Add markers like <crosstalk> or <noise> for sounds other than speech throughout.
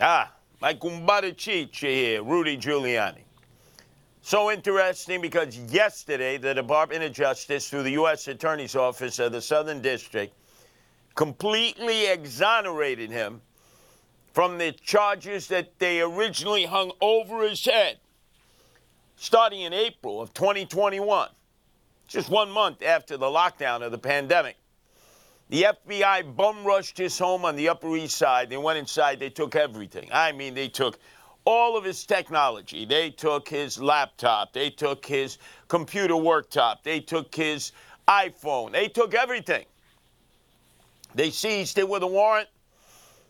Ah, my kumbada chicha here, Rudy Giuliani. So interesting because yesterday the Department of Justice, through the U.S. Attorney's Office of the Southern District, completely exonerated him from the charges that they originally hung over his head starting in April of 2021, just one month after the lockdown of the pandemic. The FBI bum rushed his home on the Upper East Side. They went inside, they took everything. I mean, they took all of his technology. They took his laptop, they took his computer worktop, they took his iPhone, they took everything. They seized it with a warrant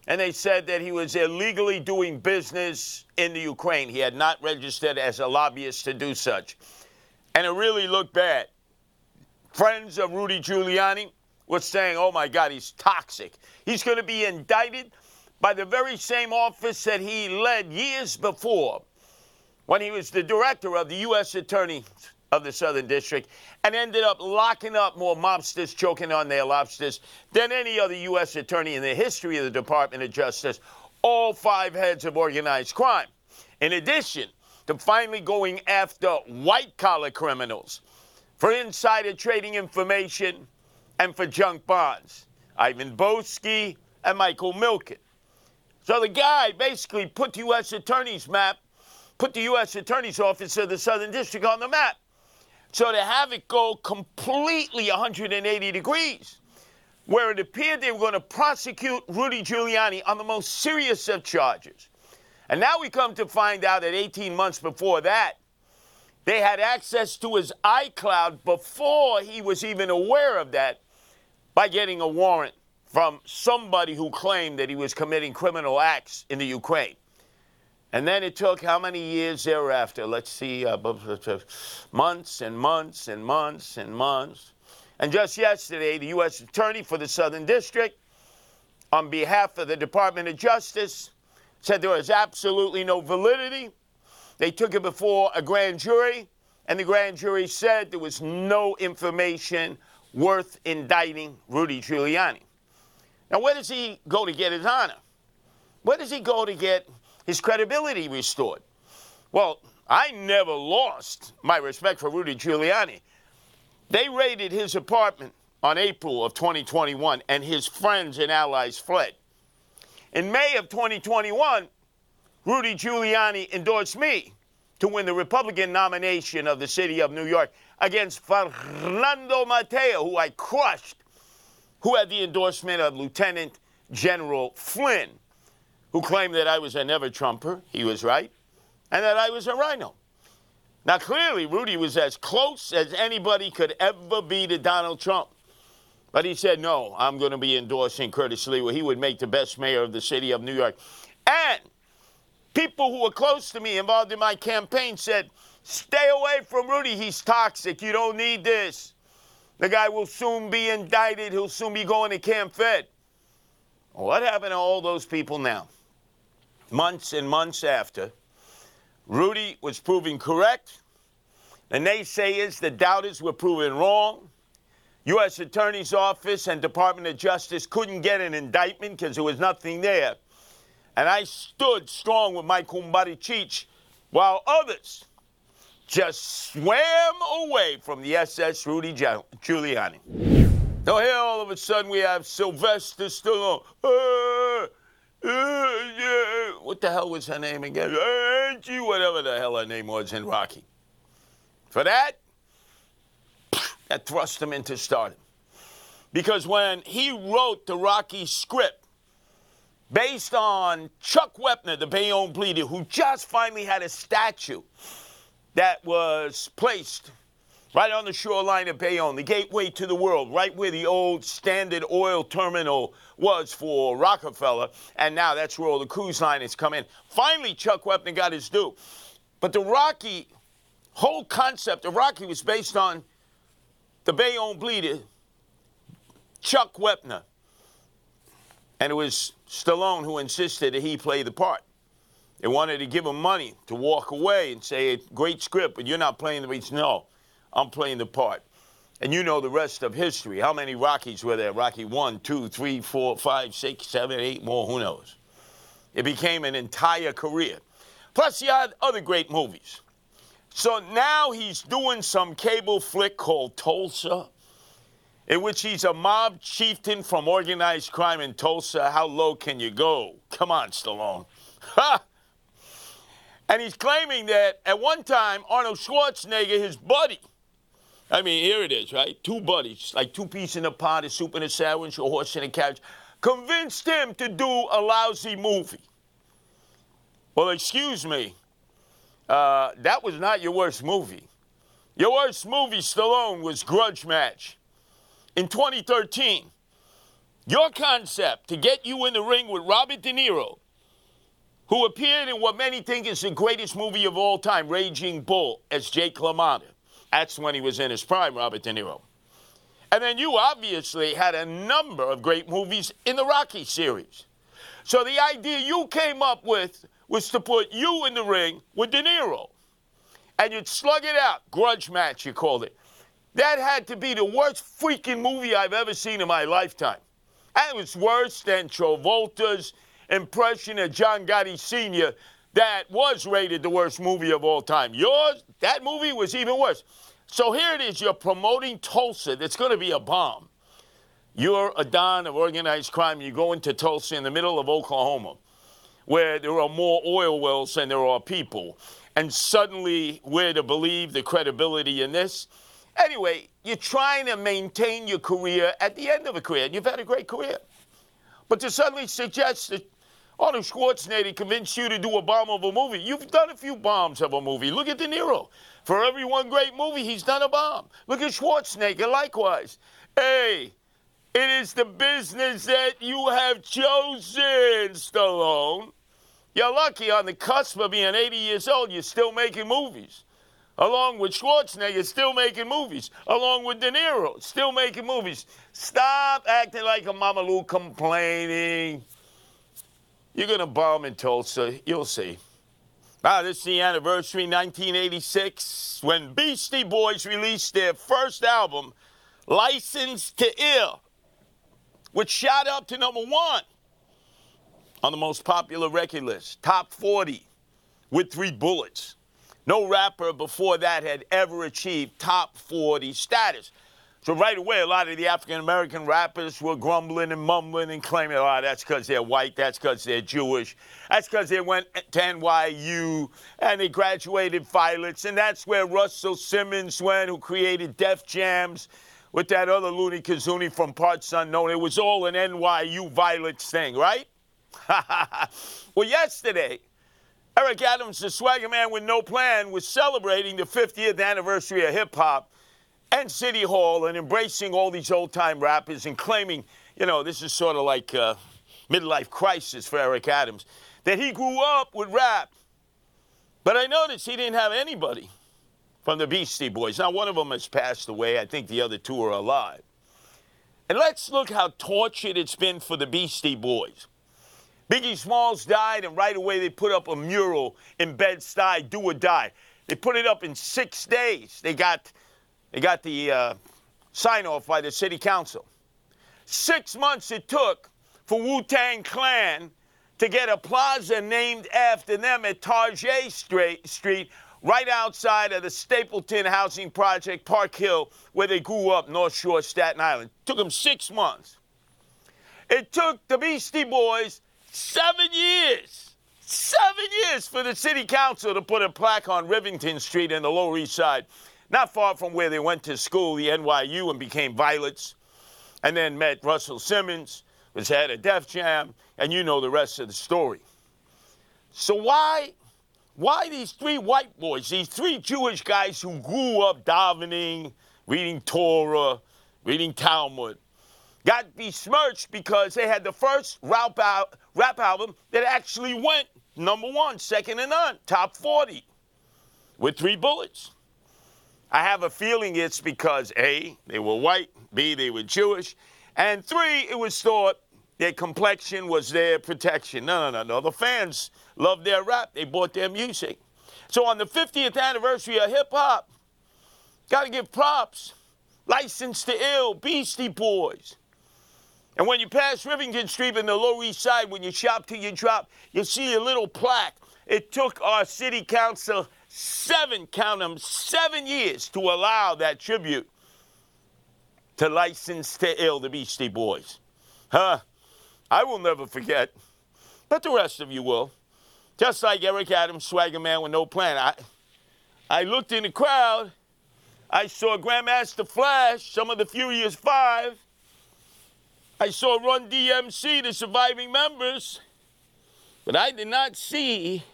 and they said that he was illegally doing business in the Ukraine. He had not registered as a lobbyist to do such. And it really looked bad. Friends of Rudy Giuliani were saying, oh my God, he's toxic. He's going to be indicted by the very same office that he led years before when he was the director of the U.S. Attorney of the Southern District and ended up locking up more mobsters choking on their lobsters than any other U.S. attorney in the history of the Department of Justice, all five heads of organized crime. In addition to finally going after white collar criminals for insider trading information and for junk bonds, Ivan Boesky and Michael Milken. So the guy basically put the U.S. Attorney's map, put the U.S. Attorney's Office of the Southern District on the map. So to have it go completely 180 degrees, where it appeared they were going to prosecute Rudy Giuliani on the most serious of charges. And now we come to find out that 18 months before that, they had access to his iCloud before he was even aware of that by getting a warrant from somebody who claimed that he was committing criminal acts in the Ukraine. And then it took how many years thereafter? Let's see, uh, months and months and months and months. And just yesterday, the U.S. Attorney for the Southern District, on behalf of the Department of Justice, said there was absolutely no validity. They took it before a grand jury, and the grand jury said there was no information worth indicting Rudy Giuliani. Now, where does he go to get his honor? Where does he go to get his credibility restored. Well, I never lost my respect for Rudy Giuliani. They raided his apartment on April of 2021, and his friends and allies fled. In May of 2021, Rudy Giuliani endorsed me to win the Republican nomination of the city of New York against Fernando Mateo, who I crushed, who had the endorsement of Lieutenant General Flynn who claimed that I was a never Trumper. He was right. And that I was a rhino. Now, clearly, Rudy was as close as anybody could ever be to Donald Trump. But he said, no, I'm going to be endorsing Curtis Lee, where he would make the best mayor of the city of New York. And people who were close to me, involved in my campaign, said, stay away from Rudy. He's toxic. You don't need this. The guy will soon be indicted. He'll soon be going to Camp Fed. What happened to all those people now? months and months after, Rudy was proven correct. The naysayers, the doubters were proven wrong. U.S. Attorney's Office and Department of Justice couldn't get an indictment because there was nothing there. And I stood strong with my Kumbari Cheech while others just swam away from the SS Rudy Giuliani. Now here all of a sudden we have Sylvester Stallone. Uh, what the hell was her name again? Angie, whatever the hell her name was in Rocky. For that, that thrust him into stardom. Because when he wrote the Rocky script, based on Chuck Wepner, the Bayonne Bleeder, who just finally had a statue that was placed right on the shoreline of Bayonne, the gateway to the world, right where the old Standard Oil Terminal was for Rockefeller, and now that's where all the cruise liners come in. Finally, Chuck Wepner got his due. But the Rocky whole concept of Rocky was based on the Bayonne bleeder, Chuck Wepner. And it was Stallone who insisted that he play the part. They wanted to give him money to walk away and say, great script, but you're not playing the beats. No, I'm playing the part. And you know the rest of history. How many Rockies were there? Rocky one, two, three, four, five, six, seven, eight more, who knows? It became an entire career. Plus, he had other great movies. So now he's doing some cable flick called Tulsa, in which he's a mob chieftain from organized crime in Tulsa. How low can you go? Come on, Stallone. Ha! And he's claiming that at one time, Arnold Schwarzenegger, his buddy, I mean, here it is, right? Two buddies, like two peas in a pot, a soup and a sandwich, a horse and a carriage, convinced him to do a lousy movie. Well, excuse me, uh, that was not your worst movie. Your worst movie, Stallone, was Grudge Match. In 2013, your concept to get you in the ring with Robert De Niro, who appeared in what many think is the greatest movie of all time, Raging Bull, as Jake LaMotta. That's when he was in his prime, Robert De Niro. And then you obviously had a number of great movies in the Rocky series. So the idea you came up with was to put you in the ring with De Niro. And you'd slug it out. Grudge match, you called it. That had to be the worst freaking movie I've ever seen in my lifetime. It was worse than Travolta's impression of John Gotti Sr. that was rated the worst movie of all time. Yours, that movie was even worse. So here it is, you're promoting Tulsa. That's going to be a bomb. You're a don of organized crime. You go into Tulsa in the middle of Oklahoma where there are more oil wells than there are people. And suddenly we're to believe the credibility in this. Anyway, you're trying to maintain your career at the end of a career, and you've had a great career. But to suddenly suggest that Arnold Schwarzenegger convinced you to do a bomb of a movie, you've done a few bombs of a movie. Look at De Niro. For every one great movie, he's done a bomb. Look at Schwarzenegger, likewise. Hey, it is the business that you have chosen, Stallone. You're lucky on the cusp of being 80 years old, you're still making movies. Along with Schwarzenegger, still making movies. Along with De Niro, still making movies. Stop acting like a Lou complaining. You're going to bomb in Tulsa. You'll see. Ah, this is the anniversary, 1986, when Beastie Boys released their first album, License to Ill, which shot up to number one on the most popular record list, top 40 with three bullets. No rapper before that had ever achieved top 40 status. So right away, a lot of the African American rappers were grumbling and mumbling and claiming, oh, that's because they're white, that's because they're Jewish, that's because they went to NYU and they graduated Violets, and that's where Russell Simmons went, who created Def Jams with that other loony kazuni from parts unknown. It was all an NYU Violets thing, right? <laughs> well, yesterday, Eric Adams, the swagger man with no plan, was celebrating the 50th anniversary of hip hop and City Hall and embracing all these old time rappers and claiming, you know, this is sort of like a midlife crisis for Eric Adams, that he grew up with rap. But I noticed he didn't have anybody from the Beastie Boys. Now, one of them has passed away. I think the other two are alive. And let's look how tortured it's been for the Beastie Boys. Biggie Smalls died, and right away they put up a mural in Bed-Stuy, Do or Die. They put it up in six days. They got, they got the uh, sign off by the city council. Six months it took for Wu Tang Clan to get a plaza named after them at Targee Street, right outside of the Stapleton Housing Project, Park Hill, where they grew up, North Shore, Staten Island. It took them six months. It took the Beastie Boys Seven years. Seven years for the city council to put a plaque on Rivington Street in the Lower East Side, not far from where they went to school, the NYU, and became Violets, and then met Russell Simmons, was head of Def Jam, and you know the rest of the story. So why, why these three white boys, these three Jewish guys who grew up davening, reading Torah, reading Talmud, got besmirched because they had the first rap, al- rap album that actually went number one, second and none, top 40 with three bullets. I have a feeling it's because A, they were white, B, they were Jewish, and three, it was thought their complexion was their protection. No, no, no, no. The fans loved their rap, they bought their music. So on the 50th anniversary of hip hop, got to give props. License to Ill, Beastie Boys. And when you pass Rivington Street in the Lower East Side, when you shop till you drop, you'll see a little plaque. It took our city council seven, count them, seven years to allow that tribute to License to Ill, the Beastie Boys. Huh? I will never forget, but the rest of you will. Just like Eric Adams, swagger man with no plan. I, I looked in the crowd. I saw Grandmaster Flash, some of the Furious Five. I saw Run DMC, the surviving members. But I did not see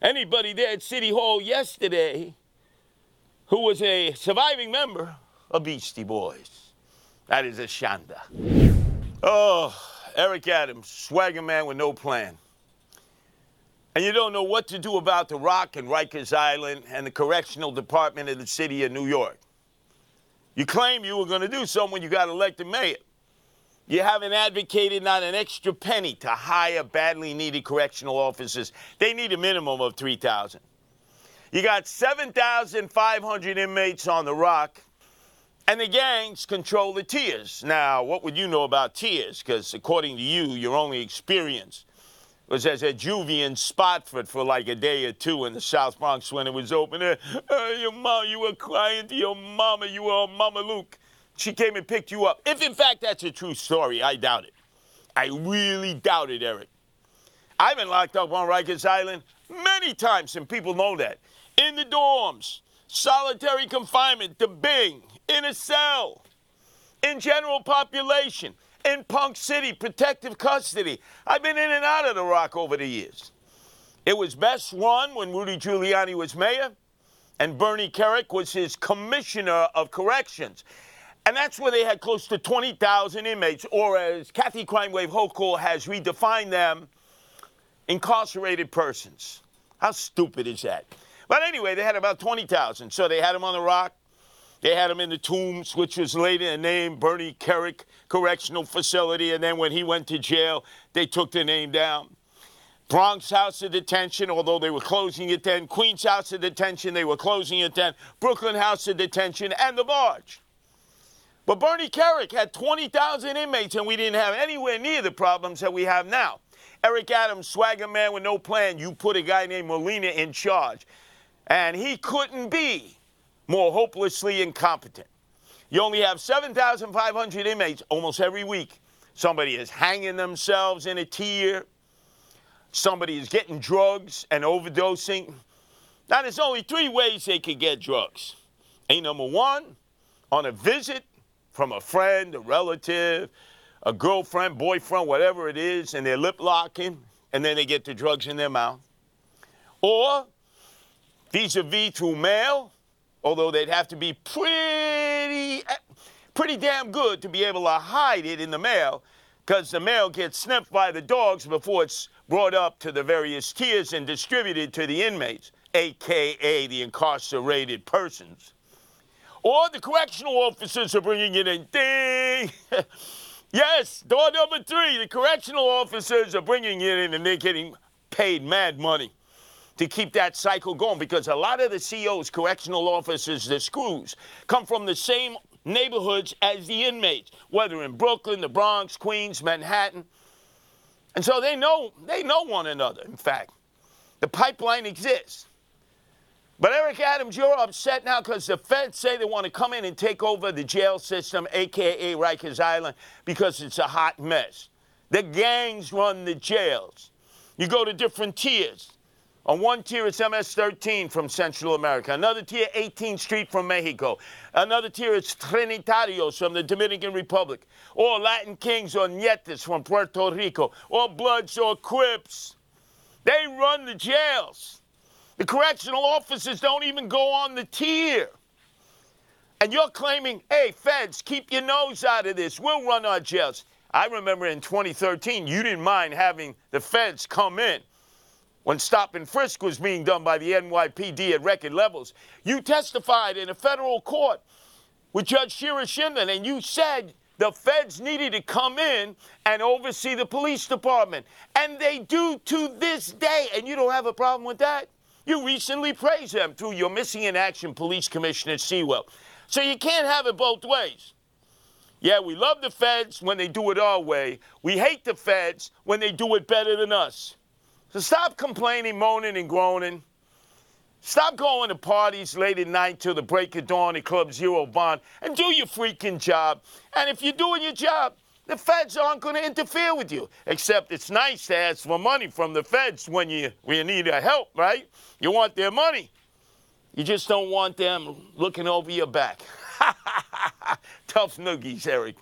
anybody there at City Hall yesterday who was a surviving member of Beastie Boys. That is a shanda. Oh, Eric Adams, swagger man with no plan. And you don't know what to do about the Rock and Rikers Island and the correctional department of the city of New York. You claim you were going to do something when you got elected mayor. You haven't advocated not an extra penny to hire badly needed correctional officers. They need a minimum of 3,000. You got 7,500 inmates on the rock, and the gangs control the tiers. Now, what would you know about tiers? Because according to you, your only experience was as a juvie in Spofford for like a day or two in the South Bronx when it was open. Uh, uh, your mom, you were crying to your mama, you were a Mama Luke she came and picked you up. If in fact that's a true story, I doubt it. I really doubt it, Eric. I've been locked up on Rikers Island many times, and people know that. In the dorms, solitary confinement, the Bing, in a cell, in general population, in Punk City, protective custody. I've been in and out of the rock over the years. It was best run when Rudy Giuliani was mayor and Bernie Kerik was his commissioner of corrections. And that's where they had close to 20,000 inmates, or as Kathy Crimewave Hochul has redefined them, incarcerated persons. How stupid is that? But anyway, they had about 20,000. So they had them on the rock. They had them in the tombs, which was later named Bernie Kerik Correctional Facility. And then when he went to jail, they took the name down. Bronx House of Detention, although they were closing it then. Queens House of Detention, they were closing it then. Brooklyn House of Detention, and the Barge. But Bernie Kerik had 20,000 inmates, and we didn't have anywhere near the problems that we have now. Eric Adams, swagger man with no plan, you put a guy named Molina in charge. And he couldn't be more hopelessly incompetent. You only have 7,500 inmates almost every week. Somebody is hanging themselves in a tier. Somebody is getting drugs and overdosing. Now, there's only three ways they could get drugs. A number one, on a visit from a friend, a relative, a girlfriend, boyfriend, whatever it is, and they're lip locking, and then they get the drugs in their mouth. Or vis a vis through mail, although they'd have to be pretty, pretty damn good to be able to hide it in the mail, because the mail gets sniffed by the dogs before it's brought up to the various tiers and distributed to the inmates, aka the incarcerated persons. Or the correctional officers are bringing it in. Ding! <laughs> yes, door number three. The correctional officers are bringing it in and they're getting paid mad money to keep that cycle going because a lot of the COs, correctional officers, the screws, come from the same neighborhoods as the inmates, whether in Brooklyn, the Bronx, Queens, Manhattan. And so they know they know one another, in fact. The pipeline exists. But Eric Adams, you're upset now because the feds say they want to come in and take over the jail system, aka Rikers Island, because it's a hot mess. The gangs run the jails. You go to different tiers. On one tier, it's MS-13 from Central America. Another tier, 18th Street from Mexico. Another tier, it's Trinitarios from the Dominican Republic. Or Latin Kings or Ñetas from Puerto Rico. Or Bloods or Crips. They run the jails. The correctional officers don't even go on the tier. And you're claiming, hey, feds, keep your nose out of this. We'll run our jails. I remember in 2013, you didn't mind having the feds come in when stop and frisk was being done by the NYPD at record levels. You testified in a federal court with Judge Shira Scheindlin, and you said the feds needed to come in and oversee the police department. And they do to this day, and you don't have a problem with that. You recently praised them through your missing in action police commissioner Sewell. So you can't have it both ways. Yeah, we love the feds when they do it our way. We hate the feds when they do it better than us. So stop complaining, moaning, and groaning. Stop going to parties late at night till the break of dawn at Club Zero Bond and do your freaking job. And if you're doing your job, the feds aren't going to interfere with you. Except it's nice to ask for money from the feds when you, when you need their help, right? You want their money. You just don't want them looking over your back. <laughs> Tough noogies, Eric.